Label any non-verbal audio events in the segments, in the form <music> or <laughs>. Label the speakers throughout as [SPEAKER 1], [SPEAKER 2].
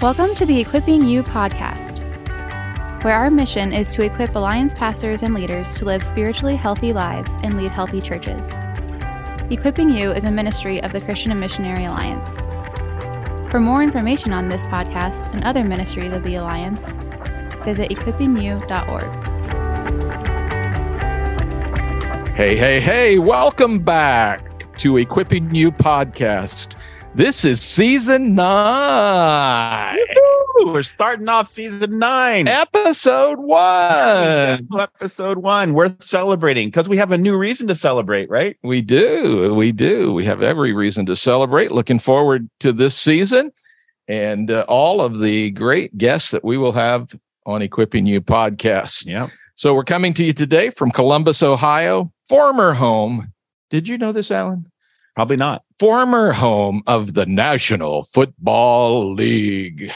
[SPEAKER 1] Welcome to the Equipping You podcast, where our mission is to equip Alliance pastors and leaders to live spiritually healthy lives and lead healthy churches. Equipping You is a ministry of the Christian and Missionary Alliance. For more information on this podcast and other ministries of the Alliance, visit equippingyou.org.
[SPEAKER 2] Hey, hey, hey, welcome back to Equipping You podcast. This is season nine,
[SPEAKER 3] Woo! We're starting off season nine.
[SPEAKER 2] episode one.
[SPEAKER 3] Episode one, worth celebrating because we have a new reason to celebrate, right?
[SPEAKER 2] We do. We do. We have every reason to celebrate. Looking forward to this season and uh, all of the great guests that we will have on Equipping You podcast.
[SPEAKER 3] Yeah.
[SPEAKER 2] So we're coming to you today from Columbus, Ohio, former home. Did you know this, Alan?
[SPEAKER 3] Probably not.
[SPEAKER 2] Former home of the National Football League.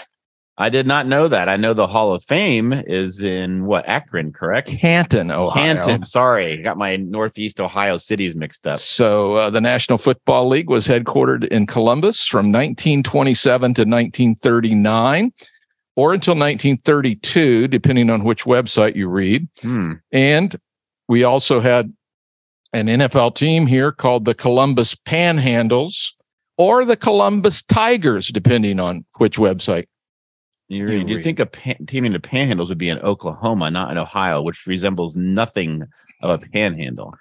[SPEAKER 3] I did not know that. I know the Hall of Fame is in what Akron, correct?
[SPEAKER 2] Canton, Ohio.
[SPEAKER 3] Canton. Sorry, got my Northeast Ohio cities mixed up.
[SPEAKER 2] So uh, the National Football League was headquartered in Columbus from 1927 to 1939, or until 1932, depending on which website you read.
[SPEAKER 3] Hmm.
[SPEAKER 2] And we also had an NFL team here called the Columbus Panhandles or the Columbus Tigers, depending on which website.
[SPEAKER 3] You,
[SPEAKER 2] You
[SPEAKER 3] you think a pan, team in the Panhandles would be in Oklahoma, not in Ohio, which resembles nothing of a panhandle.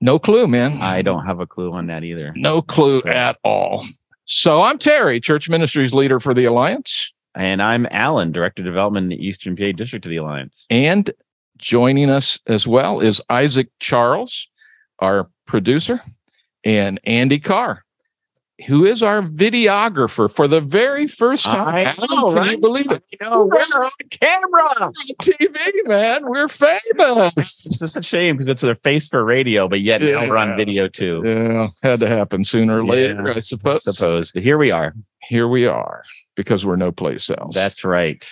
[SPEAKER 2] No clue, man.
[SPEAKER 3] I don't have a clue on that either.
[SPEAKER 2] No clue
[SPEAKER 3] Sure.
[SPEAKER 2] at all. So I'm Terry, Church Ministries leader for the Alliance.
[SPEAKER 3] And I'm Alan, Director of Development in the Eastern PA District of the Alliance.
[SPEAKER 2] And joining us as well is Isaac Charles, our producer, and Andy Carr, who is our videographer for the very first time.
[SPEAKER 3] I know,
[SPEAKER 2] can you believe it?
[SPEAKER 3] You know, we're on camera.
[SPEAKER 2] On TV, man. We're famous.
[SPEAKER 3] It's just a shame because it's their face for radio, but yet now we're on video too.
[SPEAKER 2] Yeah, had to happen sooner or later,
[SPEAKER 3] Yeah,
[SPEAKER 2] I suppose.
[SPEAKER 3] Suppose, but here we are.
[SPEAKER 2] Here we are because we're no place else.
[SPEAKER 3] That's right.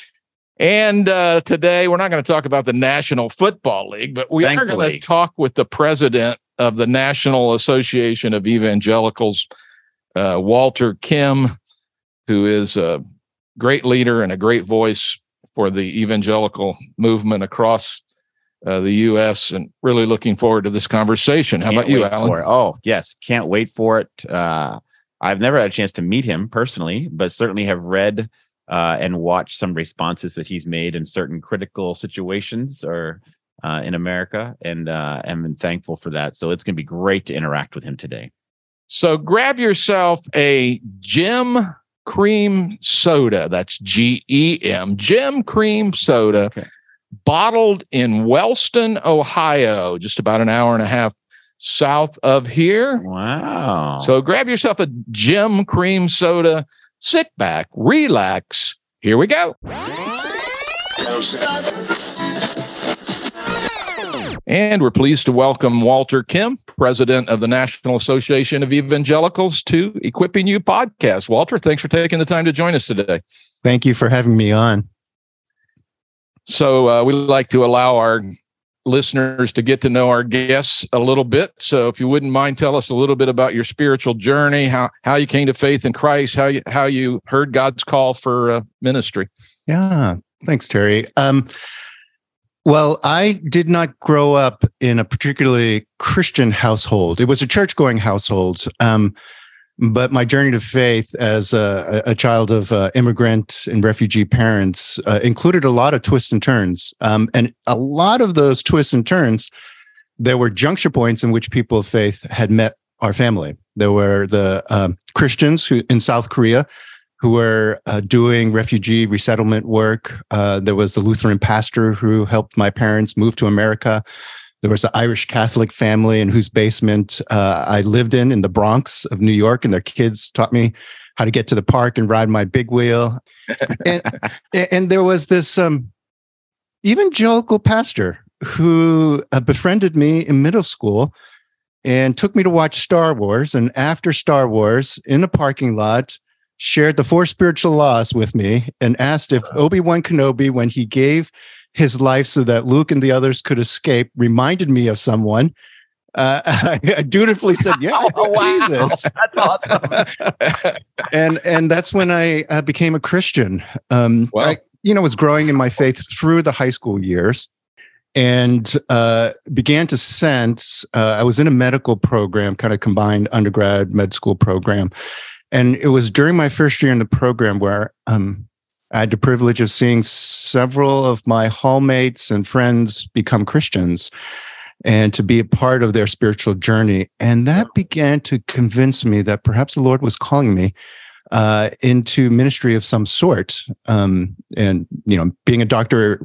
[SPEAKER 2] And uh, today we're not going to talk about the National Football League, but we are going to talk with the president of the National Association of Evangelicals, uh, Walter Kim, who is a great leader and a great voice for the evangelical movement across uh, the U.S. And really looking forward to this conversation. How
[SPEAKER 3] Can't
[SPEAKER 2] about you, Alan?
[SPEAKER 3] Oh, yes. Can't wait for it. Uh, I've never had a chance to meet him personally, but certainly have read uh, and watch some responses that he's made in certain critical situations or uh, in America, and uh, am thankful for that. So it's going to be great to interact with him today.
[SPEAKER 2] So grab yourself a Gem Cream Soda. That's G E M, Gem Cream Soda,
[SPEAKER 3] Okay.
[SPEAKER 2] bottled in Wellston, Ohio, just about an hour and a half south of here.
[SPEAKER 3] Wow.
[SPEAKER 2] So grab yourself a Gem Cream Soda, sit back, relax. Here we go. And we're pleased to welcome Walter Kim, president of the National Association of Evangelicals, to Equipping You podcast. Walter, thanks for taking the time to join us today.
[SPEAKER 4] Thank you for having me on.
[SPEAKER 2] So, uh, we like to allow our listeners to get to know our guests a little bit. So, if you wouldn't mind, tell us a little bit about your spiritual journey, how how you came to faith in Christ, how you how you heard God's call for uh, ministry.
[SPEAKER 4] Yeah, thanks, Terry. Um, well, I did not grow up in a particularly Christian household. It was a church-going household, um, but my journey to faith as a, a child of uh, immigrant and refugee parents uh, included a lot of twists and turns, um, and a lot of those twists and turns. There were juncture points in which people of faith had met our family. There were the um, Christians who in South Korea who were uh, doing refugee resettlement work. Uh, there was the Lutheran pastor who helped my parents move to America. There was an Irish Catholic family in whose basement uh, I lived in in the Bronx of New York, and their kids taught me how to get to the park and ride my big wheel. <laughs> and, and there was this um, evangelical pastor who uh, befriended me in middle school and took me to watch Star Wars. And after Star Wars, in the parking lot, shared the four spiritual laws with me and asked if Obi-Wan Kenobi, when he gave his life so that Luke and the others could escape, reminded me of someone. uh, <laughs> I, I dutifully said, "Yeah, <laughs>
[SPEAKER 3] Oh, wow.
[SPEAKER 4] Jesus." <laughs>
[SPEAKER 3] That's awesome.
[SPEAKER 4] and and that's when I uh, became a Christian. Um,
[SPEAKER 2] Wow.
[SPEAKER 4] I, you know, was growing in my faith through the high school years, and uh, began to sense. Uh, I was in a medical program, kind of combined undergrad med school program, and it was during my first year in the program where um, I had the privilege of seeing several of my hallmates and friends become Christians. And to be a part of their spiritual journey. And that began to convince me that perhaps the Lord was calling me uh, into ministry of some sort. Um, and you know, being a doctor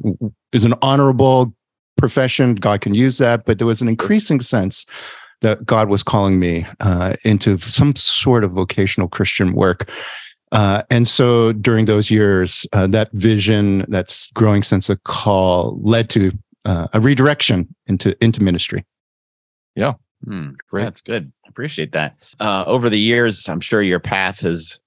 [SPEAKER 4] is an honorable profession. God can use that, but there was an increasing sense that God was calling me uh, into some sort of vocational Christian work. Uh, and so during those years, uh, that vision, that growing sense of call, led to uh, a redirection into into ministry.
[SPEAKER 3] Hmm, That's good. Appreciate that. Uh, over the years, I'm sure your path has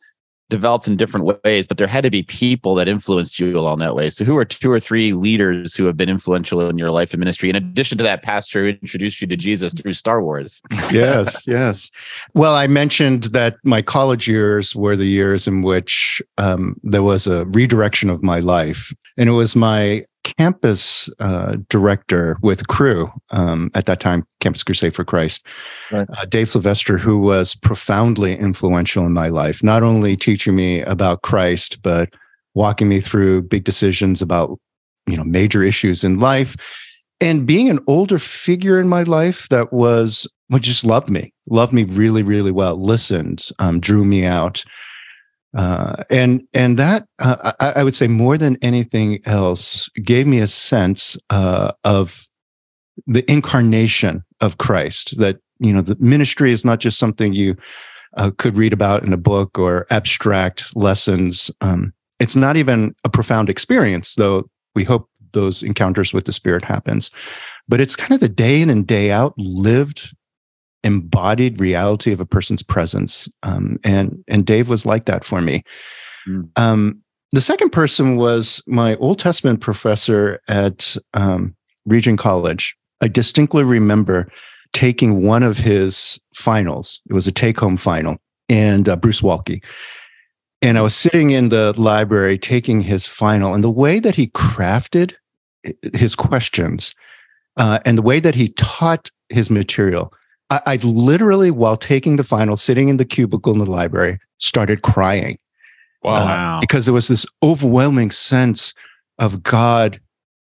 [SPEAKER 3] developed in different ways, but there had to be people that influenced you along that way. So, who are two or three leaders who have been influential in your life and ministry? In addition to that pastor who introduced you to Jesus through Star Wars. <laughs>
[SPEAKER 4] yes, yes. Well, I mentioned that my college years were the years in which um, there was a redirection of my life. And it was my campus uh, director with Cru um, at that time, Campus Crusade for Christ,
[SPEAKER 2] Right.
[SPEAKER 4] uh, Dave Sylvester, who was profoundly influential in my life, not only teaching me about Christ, but walking me through big decisions about you know major issues in life and being an older figure in my life that was well, just loved me, loved me really, really well, listened, um, drew me out, uh, and and that uh, I, I would say more than anything else gave me a sense uh, of the incarnation of Christ. That you know, the ministry is not just something you uh, could read about in a book or abstract lessons. Um, it's not even a profound experience, though. We hope those encounters with the Spirit happens, but it's kind of the day in and day out lived embodied reality of a person's presence. Um, and and dave was like that for me.
[SPEAKER 3] Mm.
[SPEAKER 4] um, the second person was my old testament professor at um, regent college. I distinctly remember taking one of his finals. It was a take-home final and uh, Bruce Waltke and i was sitting in the library taking his final and the way that he crafted his questions uh, and the way that he taught his material I, I literally, while taking the final, sitting in the cubicle in the library, started crying
[SPEAKER 2] Wow.
[SPEAKER 4] Uh, because there was this overwhelming sense of God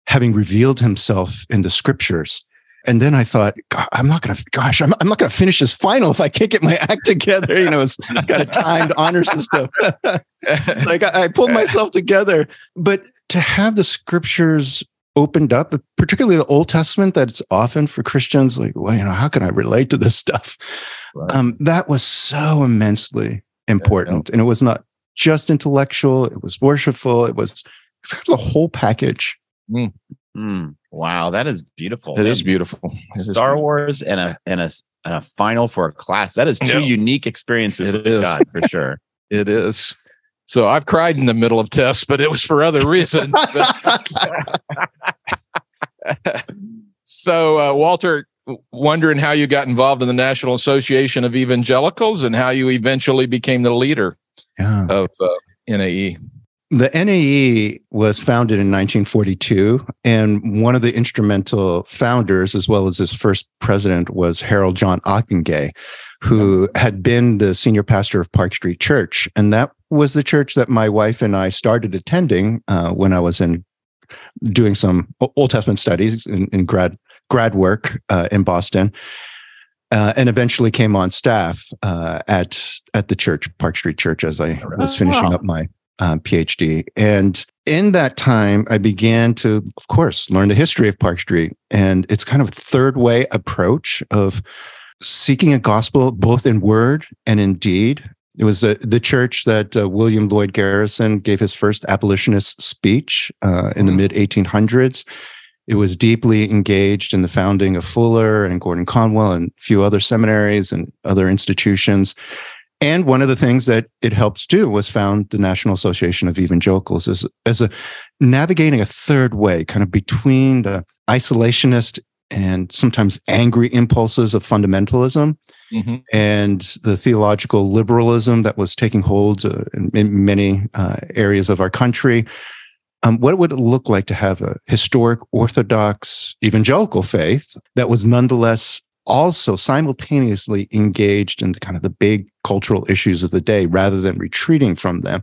[SPEAKER 4] having revealed Himself in the Scriptures. And then I thought, I'm not going to, gosh, I'm, I'm not going to finish this final if I can't get my act together. You know, it's got a timed honor system. <laughs> Like I, I pulled <laughs> myself together, but to have the Scriptures opened up, particularly the Old Testament, that's often for Christians, like, well, you know, how can I relate to this <laughs> stuff?
[SPEAKER 2] Right.
[SPEAKER 4] Um, that was so immensely important, and it was not just intellectual; it was worshipful. It was the whole package.
[SPEAKER 3] Hmm. Wow, that is beautiful.
[SPEAKER 2] It is
[SPEAKER 3] man.
[SPEAKER 2] beautiful. <laughs>
[SPEAKER 3] Star
[SPEAKER 2] beautiful.
[SPEAKER 3] Wars and a and a and a final for a class. That is two
[SPEAKER 2] Yeah.
[SPEAKER 3] unique experiences
[SPEAKER 2] It
[SPEAKER 3] with
[SPEAKER 2] is.
[SPEAKER 3] God for <laughs> sure.
[SPEAKER 2] It is. So I've cried in the middle of tests, but it was for other reasons. <laughs> so, uh, Walter, wondering how you got involved in the National Association of Evangelicals and how you eventually became the leader
[SPEAKER 4] Yeah.
[SPEAKER 2] of uh, NAE.
[SPEAKER 4] The NAE was founded in 1942, and one of the instrumental founders, as well as his first president, was Harold John Ockenga, who had been the senior pastor of Park Street Church. And that was the church that my wife and I started attending uh, when I was in doing some Old Testament studies in, in grad grad work uh, in Boston. Uh, and eventually came on staff uh, at at the church, Park Street Church, as I was
[SPEAKER 3] Oh,
[SPEAKER 4] finishing up my um, PhD. And in that time, I began to, of course, learn the history of Park Street and its kind of third way approach of seeking a gospel both in word and in deed. It was uh, the church that uh, William Lloyd Garrison gave his first abolitionist speech uh, in the
[SPEAKER 2] Mhm.
[SPEAKER 4] mid 1800s. It was deeply engaged in the founding of Fuller and Gordon Conwell and a few other seminaries and other institutions. And one of the things that it helped do was found the National Association of Evangelicals as, as a navigating a third way, kind of between the isolationist and sometimes angry impulses of fundamentalism mm-hmm. and the theological liberalism that was taking hold uh, in, many uh, areas of our country. Um, what would it look like to have a historic Orthodox evangelical faith that was nonetheless also simultaneously engaged in the kind of the big cultural issues of the day rather than retreating from them,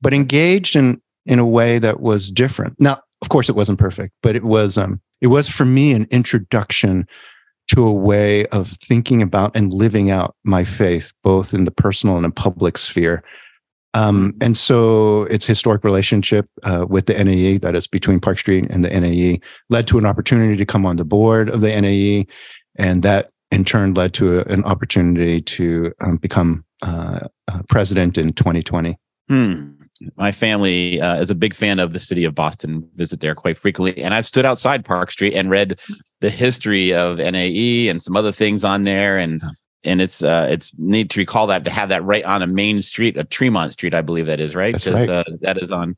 [SPEAKER 4] but engaged in in a way that was different. Now, of course, it wasn't perfect, but it was um, it was for me an introduction to a way of thinking about and living out my faith, both in the personal and in public sphere. Um, and so its historic relationship uh, with the NAE, that is between Park Street and the NAE, led to an opportunity to come on the board of the NAE and that in turn led to a, an opportunity to um, become uh, uh, president in 2020.
[SPEAKER 3] Hmm. My family uh, is a big fan of the city of Boston. Visit there quite frequently, and I've stood outside Park Street and read the history of NAE and some other things on there, and and it's uh, it's neat to recall that to have that right on a main street, a Tremont Street, I believe that is right.
[SPEAKER 4] That's right. Uh,
[SPEAKER 3] that is on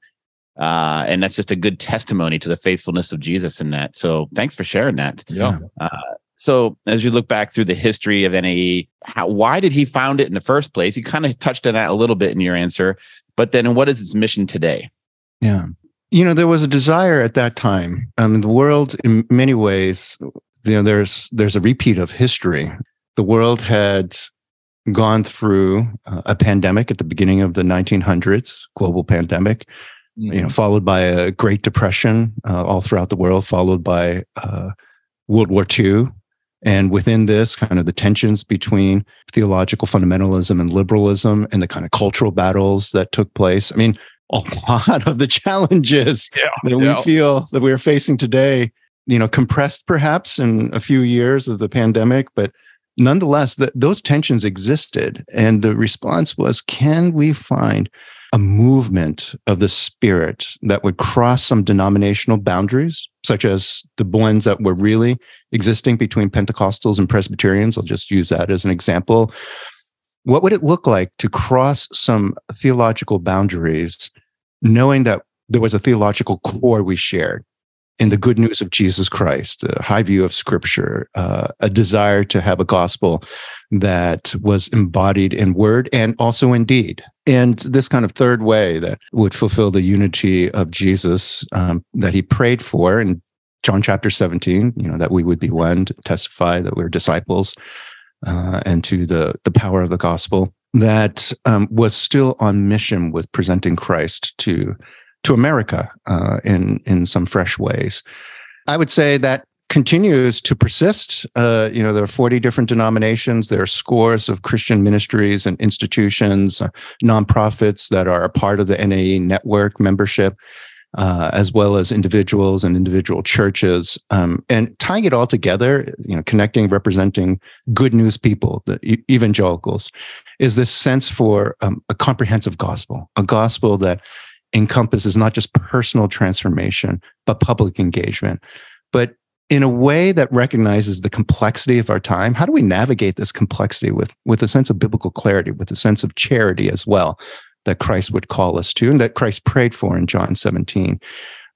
[SPEAKER 3] uh, and that's just a good testimony to the faithfulness of Jesus in that. So thanks for sharing that.
[SPEAKER 2] Yeah. Uh,
[SPEAKER 3] so as you look back through the history of NAE, how, why did he found it in the first place? You kind of touched on that a little bit in your answer, but then what is its mission today?
[SPEAKER 4] Yeah. You know, there was a desire at that time. I mean, the world, in many ways, you know, there's there's a repeat of history. The world had gone through uh, a pandemic at the beginning of the 1900s, global pandemic, mm-hmm. you know, followed by a Great Depression uh, all throughout the world, followed by uh, World War II, and within this, kind of the tensions between theological fundamentalism and liberalism and the kind of cultural battles that took place. I mean, a <laughs> lot of the challenges yeah, that yeah. we feel that we're facing today, you know, compressed perhaps in a few years of the pandemic, but nonetheless, that those tensions existed. And the response was can we find a movement of the spirit that would cross some denominational boundaries, such as the ones that were really existing between Pentecostals and Presbyterians. I'll just use that as an example. What would it look like to cross some theological boundaries, knowing that there was a theological core we shared? in the good news of Jesus Christ, a high view of Scripture, uh, a desire to have a gospel that was embodied in word and also in deed. And this kind of third way that would fulfill the unity of Jesus um, that he prayed for in John chapter 17, you know, that we would be one to testify that we're disciples uh, and to the, the power of the gospel that um, was still on mission with presenting Christ to to America uh, in in some fresh ways. I would say that continues to persist. Uh, you know, there are 40 different denominations. There are scores of Christian ministries and institutions, uh, nonprofits that are a part of the NAE network membership, uh, as well as individuals and individual churches. Um, and tying it all together, you know, connecting, representing good news people, the evangelicals, is this sense for um, a comprehensive gospel, a gospel that encompasses not just personal transformation, but public engagement. But in a way that recognizes the complexity of our time, how do we navigate this complexity with, with a sense of biblical clarity, with a sense of charity as well, that Christ would call us to and that Christ prayed for in John 17?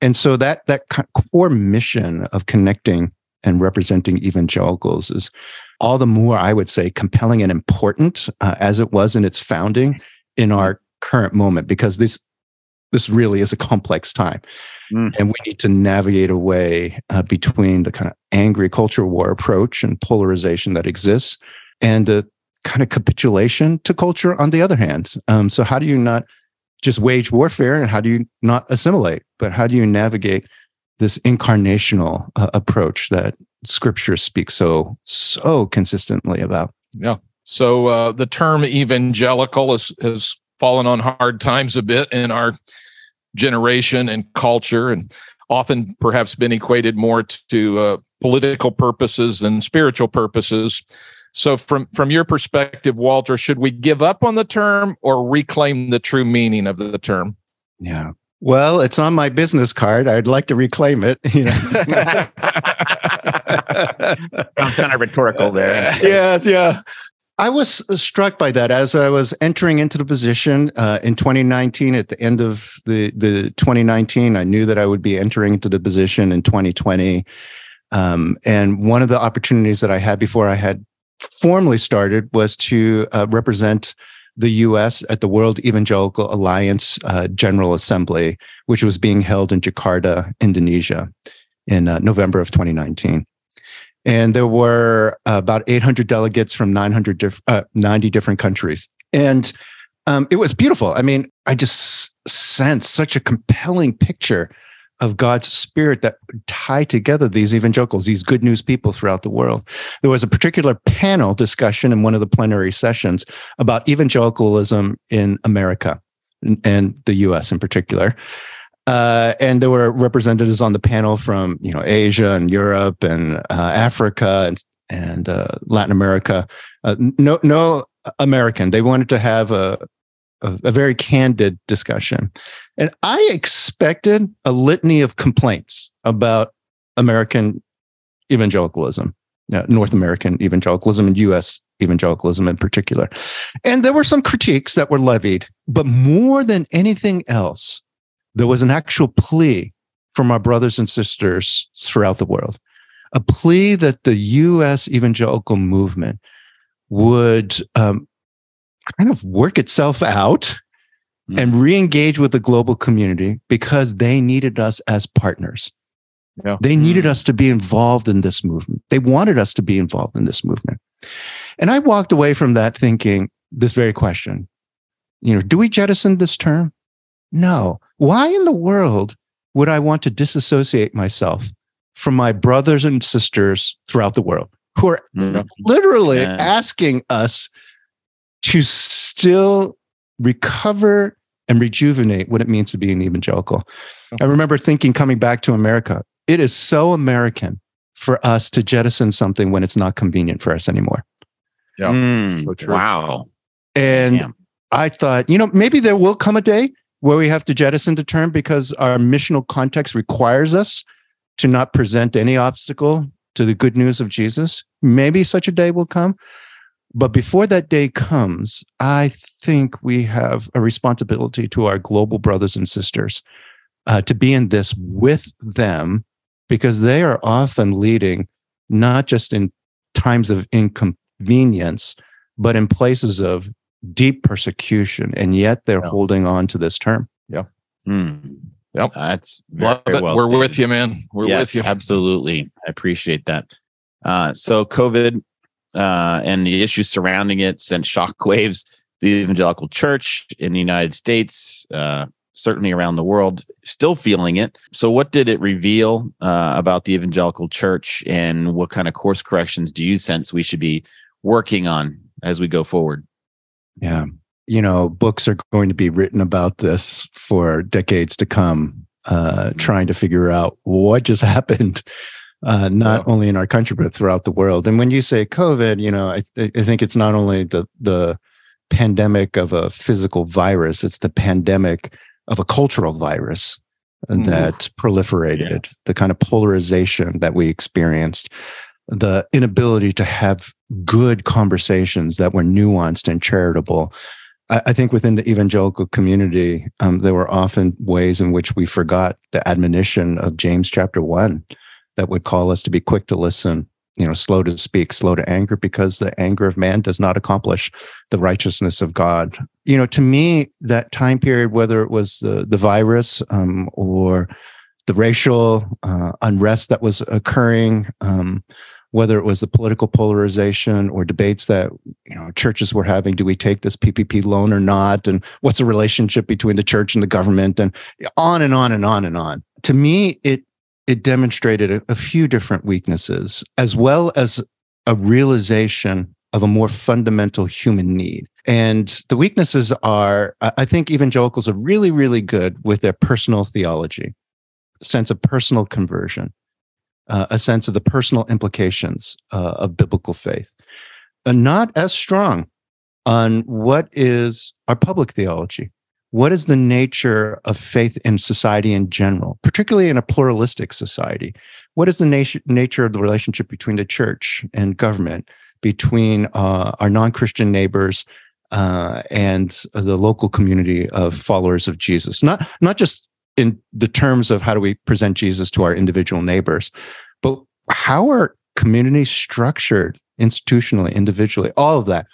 [SPEAKER 4] And so that, that core mission of connecting and representing evangelicals is all the more, I would say, compelling and important uh, as it was in its founding in our current moment, because this this really is a complex time. Mm. And we need to navigate a way uh, between the kind of angry culture war approach and polarization that exists and the kind of capitulation to culture on the other hand. Um, so, how do you not just wage warfare and how do you not assimilate, but how do you navigate this incarnational uh, approach that scripture speaks so, so consistently about?
[SPEAKER 2] Yeah. So, uh, the term evangelical is, has fallen on hard times a bit in our generation and culture, and often perhaps been equated more to uh, political purposes than spiritual purposes. So, from from your perspective, Walter, should we give up on the term or reclaim the true meaning of the term?
[SPEAKER 4] Yeah. Well, it's on my business card. I'd like to reclaim it. You know. <laughs>
[SPEAKER 3] Sounds kind of rhetorical there. <laughs>
[SPEAKER 4] yeah, yeah. I was struck by that as I was entering into the position uh, in 2019. At the end of the the 2019, I knew that I would be entering into the position in 2020. Um, and one of the opportunities that I had before I had formally started was to uh, represent the US at the World Evangelical Alliance uh, General Assembly, which was being held in Jakarta, Indonesia in uh, November of 2019. And there were about 800 delegates from 900 diff- uh, 90 different countries. And um, it was beautiful. I mean, I just sensed such a compelling picture of God's spirit that tie together these evangelicals, these good news people throughout the world. There was a particular panel discussion in one of the plenary sessions about evangelicalism in America and the US in particular. Uh, and there were representatives on the panel from you know Asia and Europe and uh, Africa and and uh, Latin America. Uh, no, no American. They wanted to have a, a, a very candid discussion. And I expected a litany of complaints about American evangelicalism, uh, North American evangelicalism, and US evangelicalism in particular. And there were some critiques that were levied, but more than anything else, there was an actual plea from our brothers and sisters throughout the world, a plea that the US evangelical movement would um, kind of work itself out mm. and re-engage with the global community because they needed us as partners. Yeah. They needed mm. us to be involved in this movement. They wanted us to be involved in this movement. And I walked away from that thinking this very question, you know, do we jettison this term? No. Why in the world would I want to disassociate myself from my brothers and sisters throughout the world who are mm. literally yeah. asking us to still recover and rejuvenate what it means to be an evangelical. I remember thinking coming back to America, it is so American for us to jettison something when it's not convenient for us anymore.
[SPEAKER 3] Yeah. Mm, so true. Wow.
[SPEAKER 4] And Damn. I thought, you know, maybe there will come a day where we have to jettison the term because our missional context requires us to not present any obstacle to the good news of Jesus. Maybe such a day will come. But before that day comes, I think we have a responsibility to our global brothers and sisters uh, to be in this with them because they are often leading not just in times of inconvenience, but in places of deep persecution. And yet they're yeah. holding on to this term.
[SPEAKER 2] Yeah.
[SPEAKER 3] Hmm. Yep. That's
[SPEAKER 2] Love it. Well We're with you, man. We're
[SPEAKER 3] yes,
[SPEAKER 2] with you.
[SPEAKER 3] Absolutely. I appreciate that. Uh, so COVID uh, and the issues surrounding it sent shockwaves. The evangelical church in the United States, uh, certainly around the world, still feeling it. So, what did it reveal uh, about the evangelical church, and what kind of course corrections do you sense we should be working on as we go forward?
[SPEAKER 4] Yeah. You know, books are going to be written about this for decades to come, uh, mm-hmm. trying to figure out what just <laughs> happened uh, not only in our country but throughout the world. And when you say COVID, you know, I, I think it's not only the the pandemic of a physical virus; it's the pandemic of a cultural virus mm. that proliferated. Yeah. The kind of polarization that we experienced, the inability to have good conversations that were nuanced and charitable. I, I think within the evangelical community, um, there were often ways in which we forgot the admonition of James chapter one that would call us to be quick to listen, you know, slow to speak, slow to anger, because the anger of man does not accomplish the righteousness of God. You know, to me, that time period, whether it was the the virus um, or the racial uh, unrest that was occurring, um, whether it was the political polarization or debates that you know churches were having do we take this ppp loan or not? And what's the relationship between the church and the government? And on and on and on and on. To me it it demonstrated a, a few different weaknesses, as well as a realization of a more fundamental human need. And the weaknesses are, I think evangelicals are really, really good with their personal theology, sense of personal conversion, uh, a sense of the personal implications uh, of biblical faith, and not as strong on what is our public theology, what is the nature of faith in society in general, particularly in a pluralistic society? What is the nat- nature of the relationship between the church and government, between uh, our non Christian neighbors uh, and the local community of followers of Jesus? Not, not just in the terms of how do we present Jesus to our individual neighbors, but how are communities structured institutionally, individually, all of that.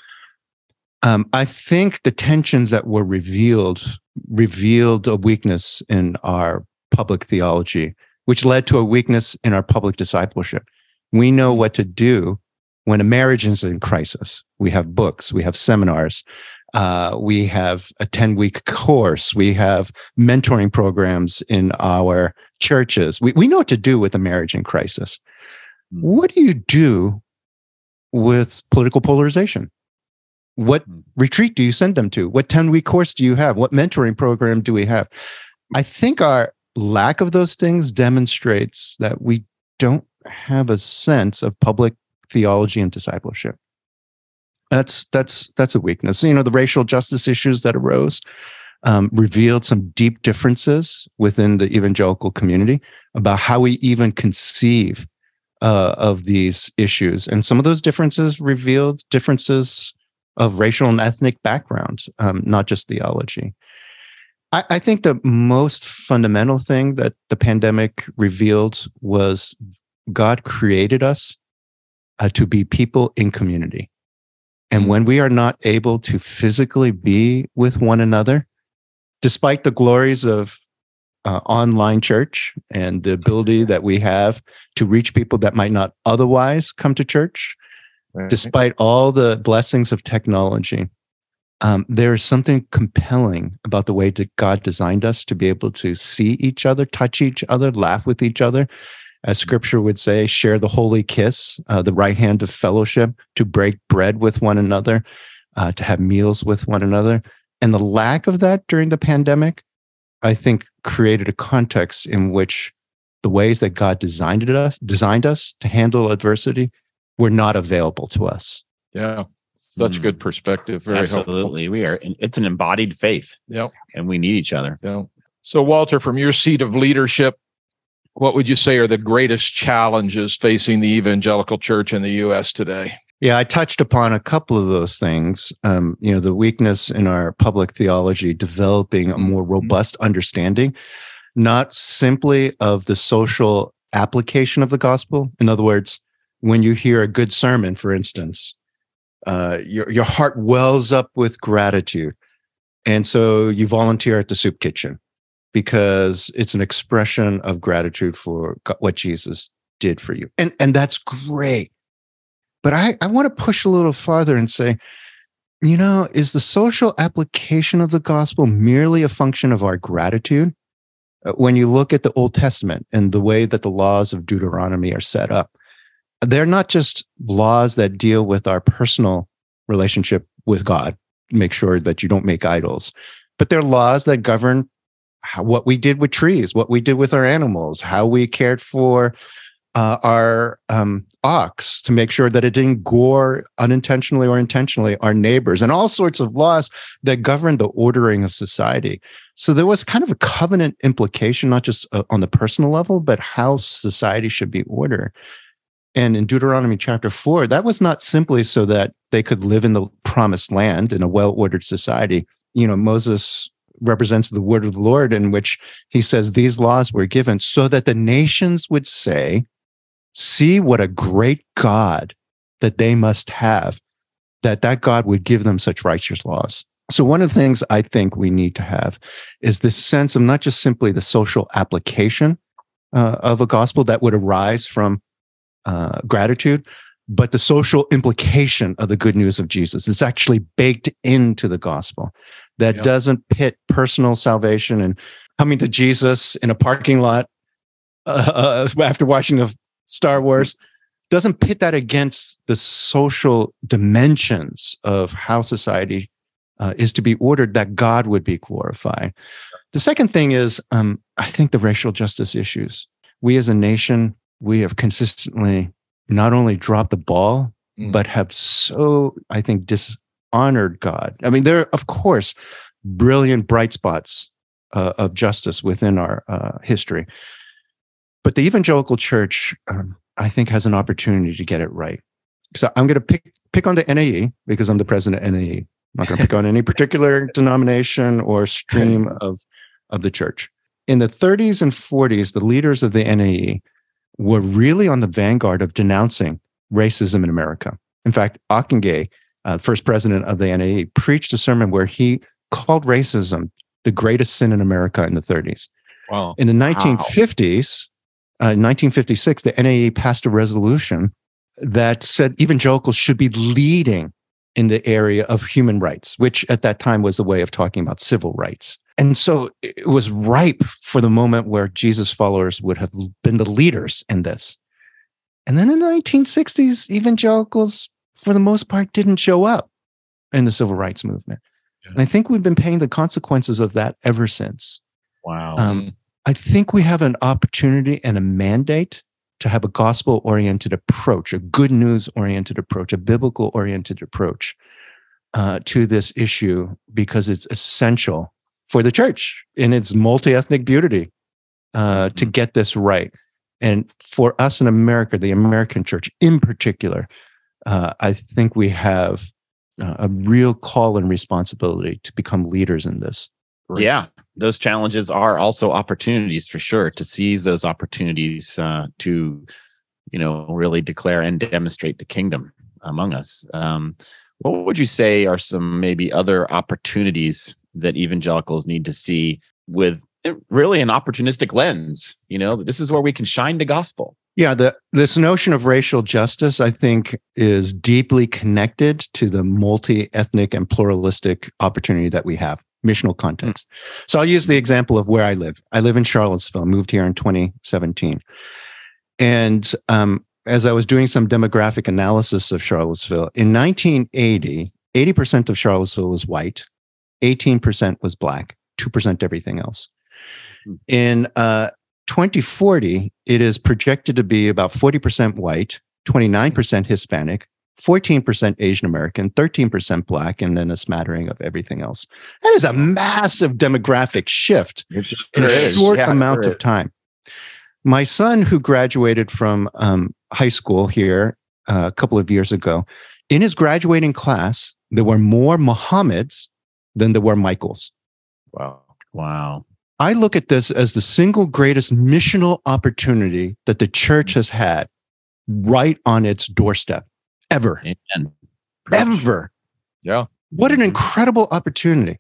[SPEAKER 4] Um, I think the tensions that were revealed revealed a weakness in our public theology, which led to a weakness in our public discipleship. We know what to do when a marriage is in crisis. We have books, we have seminars, uh, we have a 10 week course, we have mentoring programs in our churches. We, we know what to do with a marriage in crisis. Hmm. What do you do with political polarization? What hmm. retreat do you send them to? What 10 week course do you have? What mentoring program do we have? I think our lack of those things demonstrates that we don't have a sense of public theology and discipleship. That's that's that's a weakness. You know, the racial justice issues that arose um, revealed some deep differences within the evangelical community about how we even conceive uh, of these issues, and some of those differences revealed differences of racial and ethnic background, um, not just theology. I, think the most fundamental thing that the pandemic revealed was God created us uh, to be people in community. And when we are not able to physically be with one another, despite the glories of uh, online church and the ability that we have to reach people that might not otherwise come to church, right. despite all the blessings of technology, um, there is something compelling about the way that God designed us to be able to see each other, touch each other, laugh with each other, as scripture would say, share the holy kiss, uh, the right hand of fellowship, to break bread with one another, uh, to have meals with one another. And the lack of that during the pandemic, I think, created a context in which the ways that God designed us, designed us to handle adversity, were not available to us.
[SPEAKER 2] Yeah, such mm. good perspective. Very
[SPEAKER 3] absolutely. Helpful. We are. It's an embodied faith.
[SPEAKER 2] Yep.
[SPEAKER 3] And we need each other.
[SPEAKER 2] Yeah. So, Walter, from your seat of leadership, what would you say are the greatest challenges facing the evangelical church in the U.S. today?
[SPEAKER 4] Yeah, I touched upon a couple of those things. Um, you know, the weakness in our public theology, developing a more mm-hmm. robust understanding, not simply of the social application of the gospel. In other words, when you hear a good sermon, for instance, uh, your your heart wells up with gratitude, and so you volunteer at the soup kitchen because it's an expression of gratitude for what Jesus did for you. And, and that's great. But I, I want to push a little farther and say, you know, is the social application of the gospel merely a function of our gratitude? Uh, when you look at the Old Testament and the way that the laws of Deuteronomy are set up, they're not just laws that deal with our personal relationship with God, make sure that you don't make idols, but they're laws that govern how, what we did with trees, what we did with our animals, how we cared for uh, our um, ox to make sure that it didn't gore unintentionally or intentionally our neighbors, and all sorts of laws that governed the ordering of society. So there was kind of a covenant implication, not just uh, on the personal level, but how society should be ordered. And in Deuteronomy chapter four, that was not simply so that they could live in the promised land in a well ordered society. You know, Moses represents the word of the Lord, in which he says these laws were given so that the nations would say, See what a great God that they must have, that that God would give them such righteous laws. So, one of the things I think we need to have is this sense of not just simply the social application uh, of a gospel that would arise from uh, gratitude, but the social implication of the good news of Jesus is actually baked into the gospel that yep. doesn't pit personal salvation and coming to Jesus in a parking lot <laughs> uh, after watching the Star Wars doesn't pit that against the social dimensions of how society uh, is to be ordered that God would be glorified. The second thing is, um, I think the racial justice issues. We as a nation, we have consistently not only dropped the ball, mm. but have so, I think, dishonored God. I mean, there are, of course, brilliant bright spots uh, of justice within our uh, history. But the evangelical church, um, I think, has an opportunity to get it right. So I'm going to pick pick on the NAE because I'm the president of NAE. I'm not going to pick on any <laughs> particular denomination or stream <laughs> of of the church. In the 30s and 40s, the leaders of the NAE were really on the vanguard of denouncing racism in America. In fact, Ockenga, uh, first president of the NAE, preached a sermon where he called racism the greatest sin in America in the 30s.
[SPEAKER 2] Wow.
[SPEAKER 4] In the 1950s, uh, 1956, the NAE passed a resolution that said evangelicals should be leading in the area of human rights, which at that time was a way of talking about civil rights. And so it was ripe for the moment where Jesus followers would have been the leaders in this. And then in the 1960s, evangelicals, for the most part, didn't show up in the civil rights movement. Yeah. And I think we've been paying the consequences of that ever since.
[SPEAKER 3] Wow.
[SPEAKER 4] Um, I think we have an opportunity and a mandate to have a gospel oriented approach, a good news oriented approach, a biblical oriented approach uh, to this issue because it's essential for the church in its multi ethnic beauty uh, to mm-hmm. get this right. And for us in America, the American church in particular, uh, I think we have uh, a real call and responsibility to become leaders in this.
[SPEAKER 3] Great. Yeah, those challenges are also opportunities for sure to seize those opportunities uh, to, you know, really declare and demonstrate the kingdom among us. Um, what would you say are some maybe other opportunities that evangelicals need to see with really an opportunistic lens? You know, this is where we can shine the gospel.
[SPEAKER 4] Yeah, the, this notion of racial justice, I think, is deeply connected to the multi ethnic and pluralistic opportunity that we have missional context. Mm. So I'll use the example of where I live. I live in Charlottesville, moved here in 2017. And um, as I was doing some demographic analysis of Charlottesville, in 1980, 80% of Charlottesville was white, 18% was black, 2% everything else. Mm. In uh, 2040, it is projected to be about 40% white, 29% Hispanic, 14% Asian American, 13% Black, and then a smattering of everything else. That is a massive demographic shift in a short yeah, amount of time. My son, who graduated from um, high school here uh, a couple of years ago, in his graduating class, there were more Mohammeds than there were Michaels.
[SPEAKER 3] Wow. Wow.
[SPEAKER 4] I look at this as the single greatest missional opportunity that the church has had right on its doorstep ever. Amen. Ever.
[SPEAKER 2] Yeah.
[SPEAKER 4] What an incredible opportunity.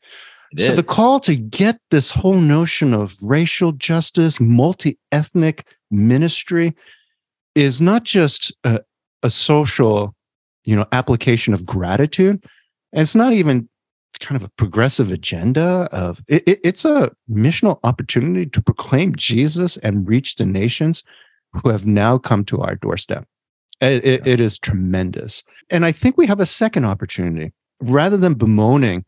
[SPEAKER 4] It so is. the call to get this whole notion of racial justice, multi-ethnic ministry is not just a, a social, you know, application of gratitude. And it's not even kind of a progressive agenda of it, it, it's a missional opportunity to proclaim Jesus and reach the nations who have now come to our doorstep. It, it is tremendous. And I think we have a second opportunity rather than bemoaning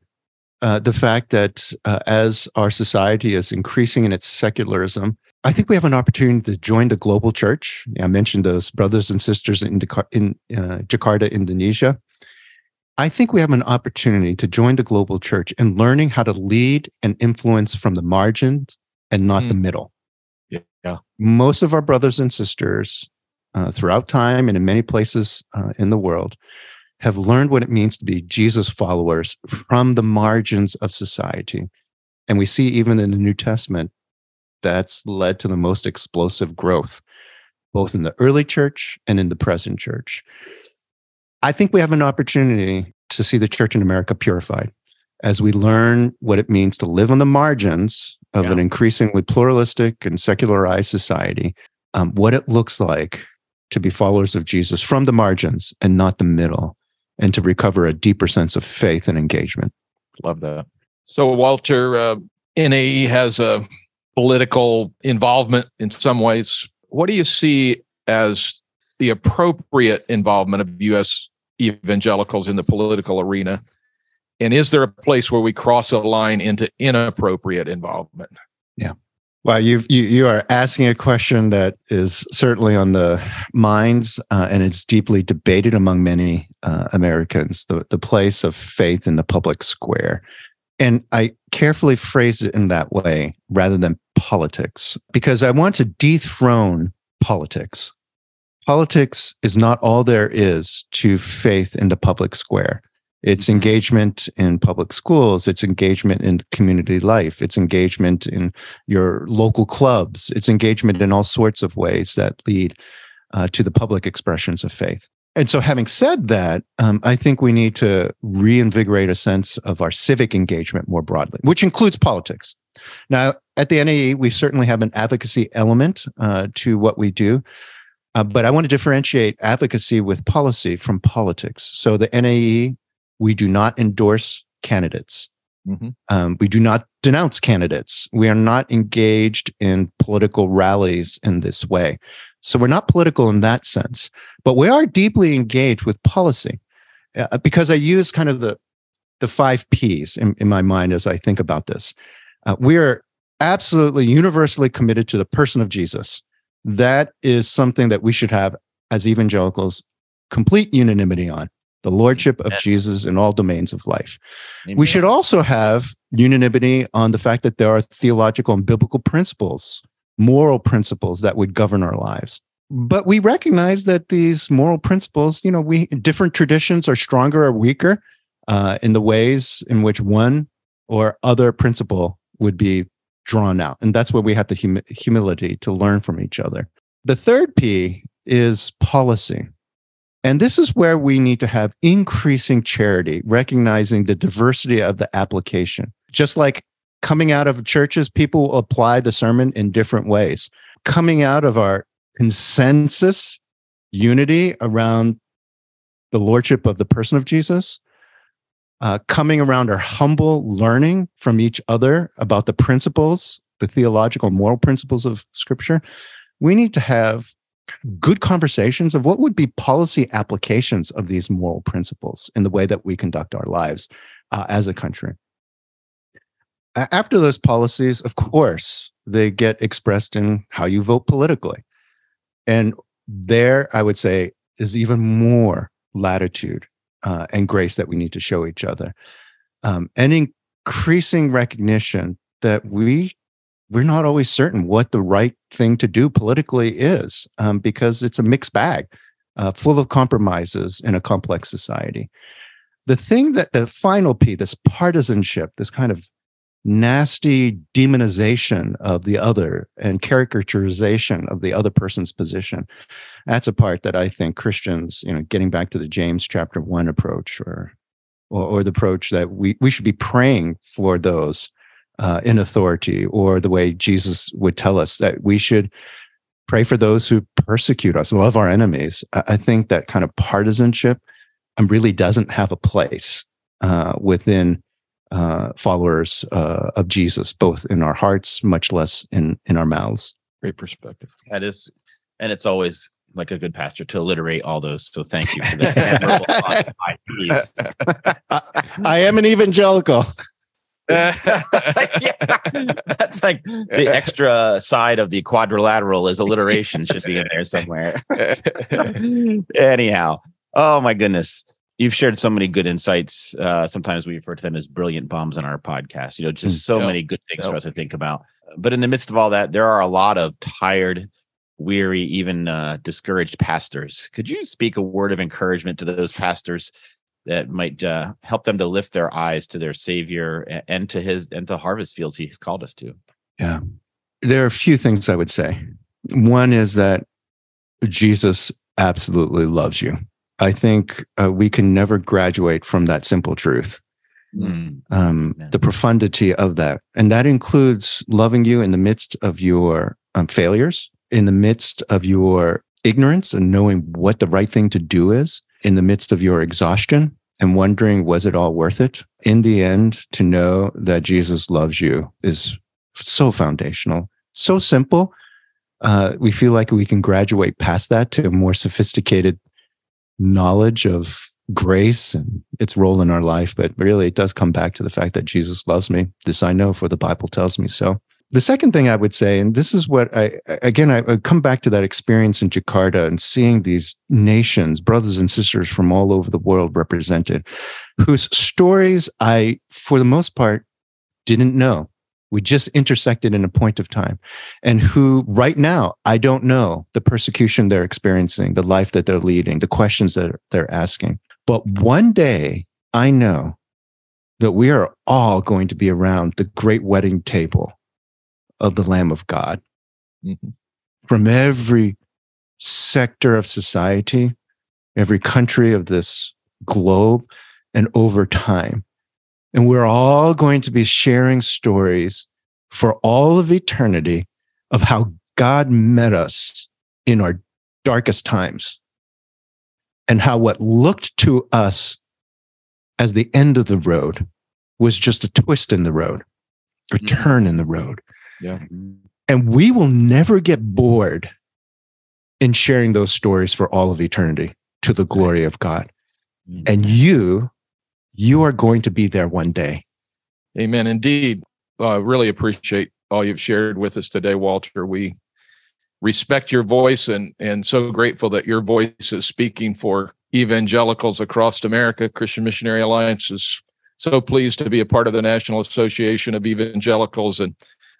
[SPEAKER 4] uh, the fact that uh, as our society is increasing in its secularism, I think we have an opportunity to join the global church. I mentioned those brothers and sisters in, in uh, Jakarta, Indonesia. I think we have an opportunity to join the global church in learning how to lead and influence from the margins and not mm. the middle.
[SPEAKER 2] Yeah.
[SPEAKER 4] Most of our brothers and sisters uh, throughout time and in many places uh, in the world have learned what it means to be Jesus followers from the margins of society. And we see even in the New Testament, that's led to the most explosive growth, both in the early church and in the present church. I think we have an opportunity to see the church in America purified as we learn what it means to live on the margins of yeah. an increasingly pluralistic and secularized society, um, what it looks like to be followers of Jesus from the margins and not the middle, and to recover a deeper sense of faith and engagement.
[SPEAKER 2] Love that. So, Walter, uh, NAE has a political involvement in some ways. What do you see as the appropriate involvement of U.S. evangelicals in the political arena? And is there a place where we cross a line into inappropriate involvement?
[SPEAKER 4] Yeah. Well, you you are asking a question that is certainly on the minds, uh, and it's deeply debated among many uh, Americans. The the place of faith in the public square, and I carefully phrase it in that way rather than politics, because I want to dethrone politics. Politics is not all there is to faith in the public square. It's
[SPEAKER 3] Mhm.
[SPEAKER 4] engagement in public schools. It's engagement in community life. It's engagement in your local clubs. It's engagement in all sorts of ways that lead uh, to the public expressions of faith. And so, having said that, um, I think we need to reinvigorate a sense of our civic engagement more broadly, which includes politics. Now, at the NAE, we certainly have an advocacy element uh, to what we do. Uh, but I want to differentiate advocacy with policy from politics. So the NAE, we do not endorse candidates.
[SPEAKER 2] Mhm.
[SPEAKER 4] Um, we do not denounce candidates. We are not engaged in political rallies in this way. So we're not political in that sense, but we are deeply engaged with policy uh, because I use kind of the the five P's in, in my mind as I think about this. Uh, we are absolutely universally committed to the person of Jesus. That is something that we should have as evangelicals complete unanimity on the lordship of. Jesus in all domains of life.
[SPEAKER 3] Amen.
[SPEAKER 4] We should also have unanimity on the fact that there are theological and biblical principles, moral principles that would govern our lives. But we recognize that these moral principles, you know, we different traditions are stronger or weaker uh, in the ways in which one or other principle would be drawn out. And that's where we have the humi- humility to learn from each other. The third P is policy. And this is where we need to have increasing charity, recognizing the diversity of the application. Just like coming out of churches, people apply the sermon in different ways. Coming out of our consensus unity around the lordship of the person of Jesus, uh, coming around our humble learning from each other about the principles, the theological, moral principles of Scripture, we need to have good conversations of what would be policy applications of these moral principles in the way that we conduct our lives uh, as a country. After those policies, of course, they get expressed in how you vote politically. And there, I would say, is even more latitude uh, and grace that we need to show each other. Um, and increasing recognition that we we're not always certain what the right thing to do politically is um, because it's a mixed bag uh, full of compromises in a complex society. The thing that the final P, this partisanship, this kind of nasty demonization of the other and caricaturization of the other person's position, that's a part that I think Christians, you know, getting back to the James chapter one approach or or, or the approach that we, we should be praying for those uh, in authority, or the way Jesus would tell us that we should pray for those who persecute us, love our enemies. I, I think that kind of partisanship really doesn't have a place uh, within uh, followers uh, of Jesus, both in our hearts, much less in in our mouths.
[SPEAKER 2] Great perspective.
[SPEAKER 3] That is, and it's always like a good pastor to alliterate all those. So thank you for that. <laughs> admirable five Ps.
[SPEAKER 4] I, I am an evangelical. <laughs>
[SPEAKER 3] yeah, that's like the extra side of the quadrilateral is alliteration should be in there somewhere. <laughs> Anyhow, oh my goodness. You've shared so many good insights. Uh, sometimes we refer to them as brilliant bombs on our podcast. You know, just so
[SPEAKER 2] Yep.
[SPEAKER 3] many good things
[SPEAKER 2] Yep.
[SPEAKER 3] for us to think about. But in the midst of all that, there are a lot of tired, weary, even uh, discouraged pastors. Could you speak a word of encouragement to those pastors that might uh, help them to lift their eyes to their Savior and to His and to harvest fields He's called us to?
[SPEAKER 4] Yeah, there are a few things I would say. One is that Jesus absolutely loves you. I think uh, we can never graduate from that simple truth.
[SPEAKER 3] Mm.
[SPEAKER 4] um,
[SPEAKER 3] Amen.
[SPEAKER 4] the profundity of that. And that includes loving you in the midst of your um, failures, in the midst of your ignorance and knowing what the right thing to do is, in the midst of your exhaustion and wondering, was it all worth it? In the end, to know that Jesus loves you is so foundational, so simple. Uh, we feel like we can graduate past that to a more sophisticated knowledge of grace and its role in our life. But really, it does come back to the fact that Jesus loves me. This I know, for the Bible tells me so. The second thing I would say, and this is what I, again, I, come back to that experience in Jakarta and seeing these nations, brothers and sisters from all over the world represented, whose stories I, for the most part, didn't know. We just intersected in a point of time, and who right now, I don't know the persecution they're experiencing, the life that they're leading, the questions that they're asking. But one day I know that we are all going to be around the great wedding table of the Lamb of God
[SPEAKER 2] Mhm.
[SPEAKER 4] from every sector of society, every country of this globe, and over time. And we're all going to be sharing stories for all of eternity of how God met us in our darkest times and how what looked to us as the end of the road was just a twist in the road, a
[SPEAKER 2] Mhm.
[SPEAKER 4] turn in the road.
[SPEAKER 2] Yeah.
[SPEAKER 4] And we will never get bored in sharing those stories for all of eternity to the glory of God. And you, you are going to be there one day.
[SPEAKER 2] Amen. Indeed. I really appreciate all you've shared with us today, Walter. We respect your voice and and so grateful that your voice is speaking for evangelicals across America. Christian Missionary Alliance is so pleased to be a part of the National Association of Evangelicals and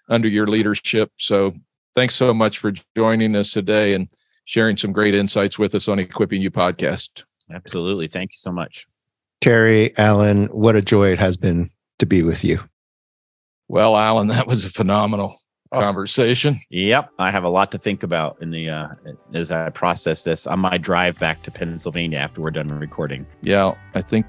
[SPEAKER 2] under your leadership. So thanks so much for joining us today and sharing some great insights with us on Equipping You podcast.
[SPEAKER 3] Absolutely. Thank you so much.
[SPEAKER 4] Terry, Alan, what a joy it has been to be with you.
[SPEAKER 2] Well, Alan, that was a phenomenal
[SPEAKER 3] Oh.
[SPEAKER 2] conversation.
[SPEAKER 3] Yep, I have a lot to think about in the uh, as I process this on my drive back to Pennsylvania after we're done recording.
[SPEAKER 2] Yeah, I think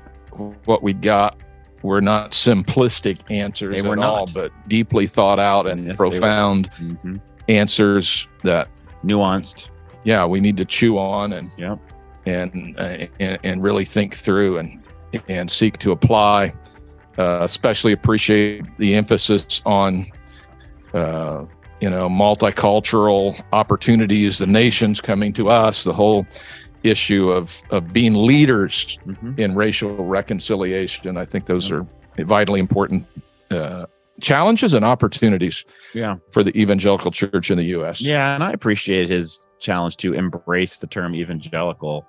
[SPEAKER 2] what we got were not simplistic answers
[SPEAKER 3] They were
[SPEAKER 2] at all,
[SPEAKER 3] not.
[SPEAKER 2] but deeply thought out and
[SPEAKER 3] Yes, they were.
[SPEAKER 2] profound answers that
[SPEAKER 3] Nuanced.
[SPEAKER 2] yeah we need to chew on and
[SPEAKER 3] Yep.
[SPEAKER 2] and uh, and, and really think through and and seek to apply. Uh, especially appreciate the emphasis on uh, you know multicultural opportunities, the nations coming to us, the whole issue of of being leaders
[SPEAKER 3] Mhm.
[SPEAKER 2] in racial reconciliation. I think those are vitally important uh, challenges and opportunities
[SPEAKER 3] Yeah.
[SPEAKER 2] for the evangelical church in the U.S.
[SPEAKER 3] Yeah, and I appreciate his challenge to embrace the term evangelical.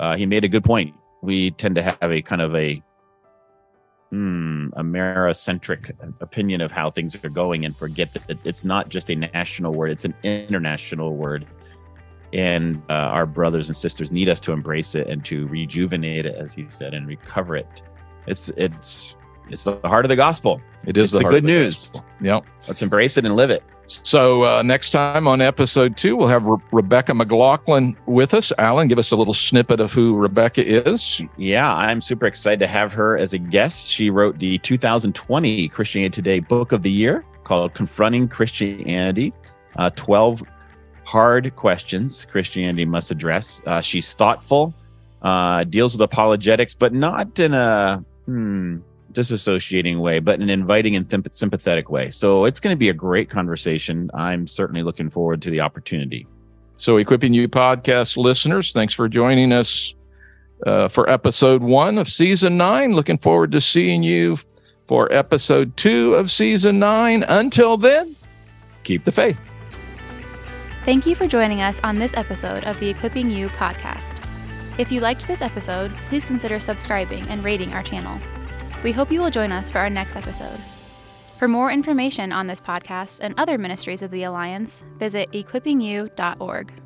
[SPEAKER 3] Uh, he made a good point. We tend to have a kind of a hmm, Americentric opinion of how things are going and forget that it's not just a national word, it's an international word. And uh, our brothers and sisters need us to embrace it and to rejuvenate it, as he said, and recover it. It's it's it's the heart of the gospel.
[SPEAKER 2] it is
[SPEAKER 3] it's the
[SPEAKER 2] heart
[SPEAKER 3] good
[SPEAKER 2] of
[SPEAKER 3] news.
[SPEAKER 2] gospel. Yep.
[SPEAKER 3] Let's embrace it and live it.
[SPEAKER 2] So uh, next time on episode two, we'll have Re- Rebecca McLaughlin with us. Alan, give us a little snippet of who Rebecca is.
[SPEAKER 3] Yeah, I'm super excited to have her as a guest. She wrote the 2020 Christianity Today Book of the Year called Confronting Christianity uh, 12 Hard Questions Christianity Must Address. Uh, she's thoughtful, uh, deals with apologetics, but not in a hmm, disassociating way, but in an inviting and thymp- sympathetic way. So it's going to be a great conversation. I'm certainly looking forward to the opportunity.
[SPEAKER 2] So, Equipping You podcast listeners, thanks for joining us uh, for episode one of season nine. Looking forward to seeing you for episode two of season nine. Until then, keep the faith.
[SPEAKER 1] Thank you for joining us on this episode of the Equipping You podcast. If you liked this episode, please consider subscribing and rating our channel. We hope you will join us for our next episode. For more information on this podcast and other ministries of the Alliance, visit equippingyou.org.